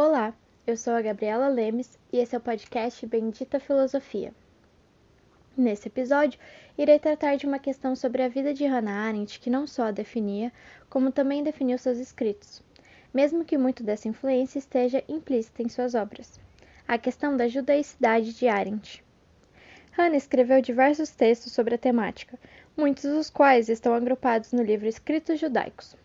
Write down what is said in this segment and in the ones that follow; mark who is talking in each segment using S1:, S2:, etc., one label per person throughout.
S1: Olá, eu sou a Gabriela Lemes e esse é o podcast Bendita Filosofia. Nesse episódio, irei tratar de uma questão sobre a vida de Hannah Arendt que não só a definia, como também definiu seus escritos, mesmo que muito dessa influência esteja implícita em suas obras. A questão da judaicidade de Arendt. Hannah escreveu diversos textos sobre a temática, muitos dos quais estão agrupados no livro Escritos Judaicos.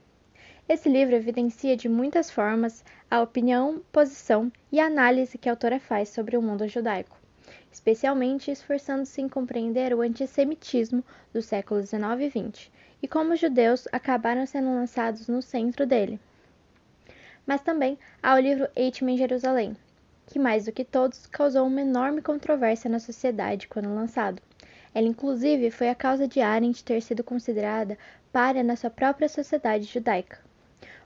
S1: Esse livro evidencia de muitas formas a opinião, posição e análise que a autora faz sobre o mundo judaico, especialmente esforçando-se em compreender o antissemitismo dos séculos XIX e XX e como os judeus acabaram sendo lançados no centro dele. Mas também há o livro Eichmann em Jerusalém, que mais do que todos causou uma enorme controvérsia na sociedade quando lançado. Ela, inclusive, foi a causa de Arendt ter sido considerada párea na sua própria sociedade judaica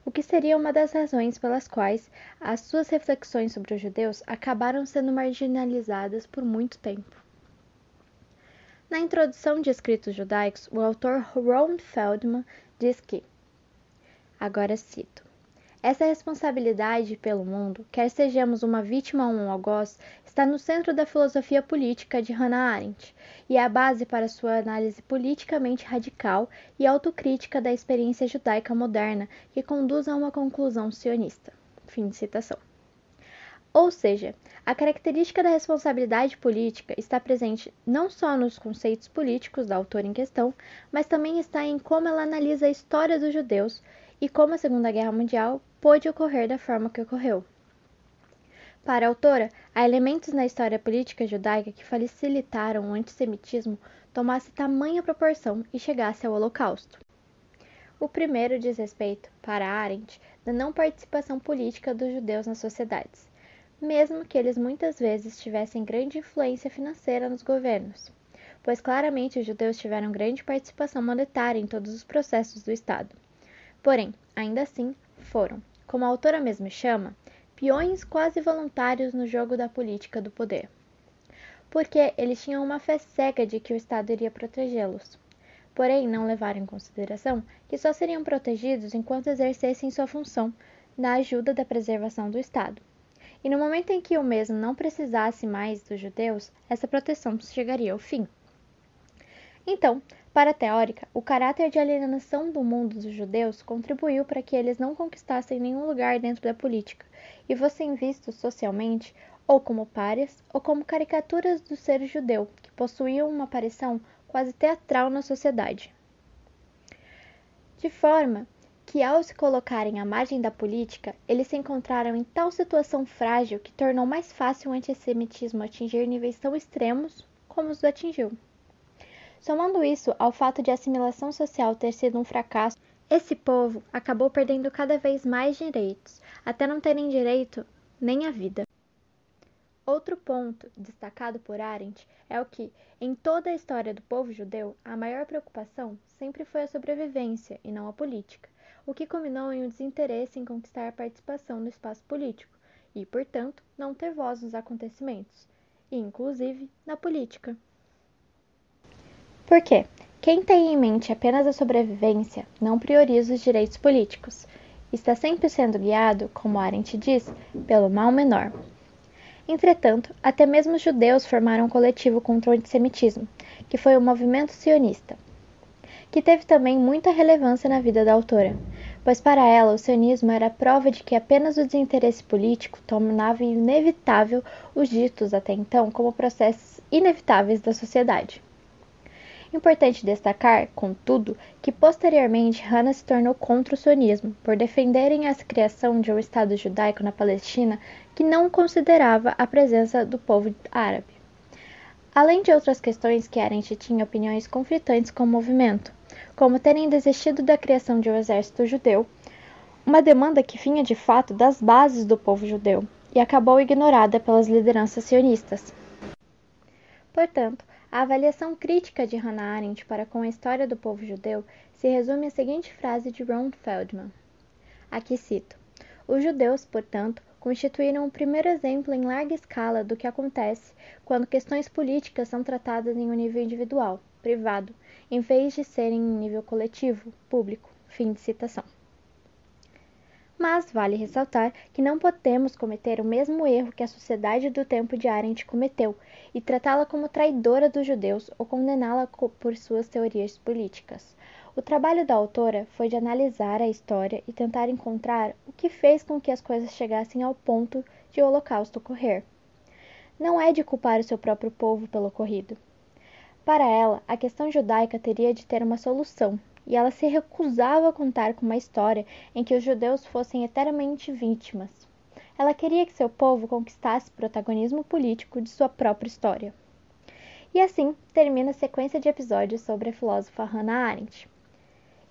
S1: o que seria uma das razões pelas quais as suas reflexões sobre os judeus acabaram sendo marginalizadas por muito tempo. Na introdução de Escritos Judaicos, o autor Ron Feldman diz que, agora cito, essa responsabilidade pelo mundo, quer sejamos uma vítima ou um algoz, está no centro da filosofia política de Hannah Arendt e é a base para sua análise politicamente radical e autocrítica da experiência judaica moderna que conduz a uma conclusão sionista. Fim de citação. Ou seja, a característica da responsabilidade política está presente não só nos conceitos políticos da autora em questão, mas também está em como ela analisa a história dos judeus e como a Segunda Guerra Mundial pôde ocorrer da forma que ocorreu. Para a autora, há elementos na história política judaica que facilitaram o antissemitismo tomasse tamanha proporção e chegasse ao Holocausto. O primeiro diz respeito, para Arendt, da não participação política dos judeus nas sociedades, mesmo que eles muitas vezes tivessem grande influência financeira nos governos, pois claramente os judeus tiveram grande participação monetária em todos os processos do Estado. Porém, ainda assim, foram, como a autora mesma chama, peões quase voluntários no jogo da política do poder. Porque eles tinham uma fé cega de que o Estado iria protegê-los. Porém, não levaram em consideração que só seriam protegidos enquanto exercessem sua função na ajuda da preservação do Estado. E no momento em que o mesmo não precisasse mais dos judeus, essa proteção chegaria ao fim. Então, para a teórica, o caráter de alienação do mundo dos judeus contribuiu para que eles não conquistassem nenhum lugar dentro da política e fossem vistos socialmente ou como párias ou como caricaturas do ser judeu, que possuíam uma aparição quase teatral na sociedade. De forma que, ao se colocarem à margem da política, eles se encontraram em tal situação frágil que tornou mais fácil o antissemitismo atingir níveis tão extremos como os atingiu. Somando isso ao fato de a assimilação social ter sido um fracasso, esse povo acabou perdendo cada vez mais direitos, até não terem direito nem à vida. Outro ponto destacado por Arendt é o que, em toda a história do povo judeu, a maior preocupação sempre foi a sobrevivência e não a política, o que culminou em um desinteresse em conquistar a participação no espaço político e, portanto, não ter voz nos acontecimentos, e inclusive na política. Por quê? Quem tem em mente apenas a sobrevivência não prioriza os direitos políticos. Está sempre sendo guiado, como Arendt diz, pelo mal menor. Entretanto, até mesmo os judeus formaram um coletivo contra o antissemitismo, que foi o movimento sionista, que teve também muita relevância na vida da autora, pois para ela o sionismo era prova de que apenas o desinteresse político tornava inevitável os ditos até então como processos inevitáveis da sociedade. Importante destacar, contudo, que posteriormente Hannah se tornou contra o sionismo, por defenderem a criação de um Estado judaico na Palestina que não considerava a presença do povo árabe. Além de outras questões que Arendt tinha opiniões conflitantes com o movimento, como terem desistido da criação de um exército judeu, uma demanda que vinha de fato das bases do povo judeu e acabou ignorada pelas lideranças sionistas. Portanto, a avaliação crítica de Hannah Arendt para com a história do povo judeu se resume à seguinte frase de Ron Feldman. Aqui cito: Os judeus, portanto, constituíram o primeiro exemplo em larga escala do que acontece quando questões políticas são tratadas em um nível individual, privado, em vez de serem em nível coletivo, público. Fim de citação. Mas vale ressaltar que não podemos cometer o mesmo erro que a sociedade do tempo de Arendt cometeu e tratá-la como traidora dos judeus ou condená-la por suas teorias políticas. O trabalho da autora foi de analisar a história e tentar encontrar o que fez com que as coisas chegassem ao ponto de o Holocausto ocorrer. Não é de culpar o seu próprio povo pelo ocorrido. Para ela, a questão judaica teria de ter uma solução, e ela se recusava a contar com uma história em que os judeus fossem eternamente vítimas. Ela queria que seu povo conquistasse protagonismo político de sua própria história. E assim termina a sequência de episódios sobre a filósofa Hannah Arendt.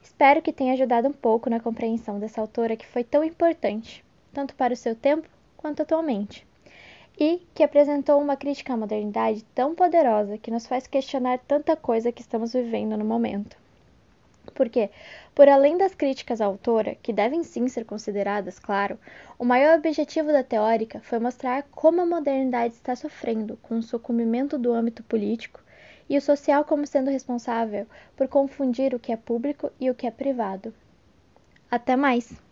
S1: Espero que tenha ajudado um pouco na compreensão dessa autora que foi tão importante, tanto para o seu tempo quanto atualmente, e que apresentou uma crítica à modernidade tão poderosa que nos faz questionar tanta coisa que estamos vivendo no momento. Porque, por além das críticas à autora, que devem sim ser consideradas, claro, o maior objetivo da teórica foi mostrar como a modernidade está sofrendo com o sucumbimento do âmbito político e o social como sendo responsável por confundir o que é público e o que é privado. Até mais!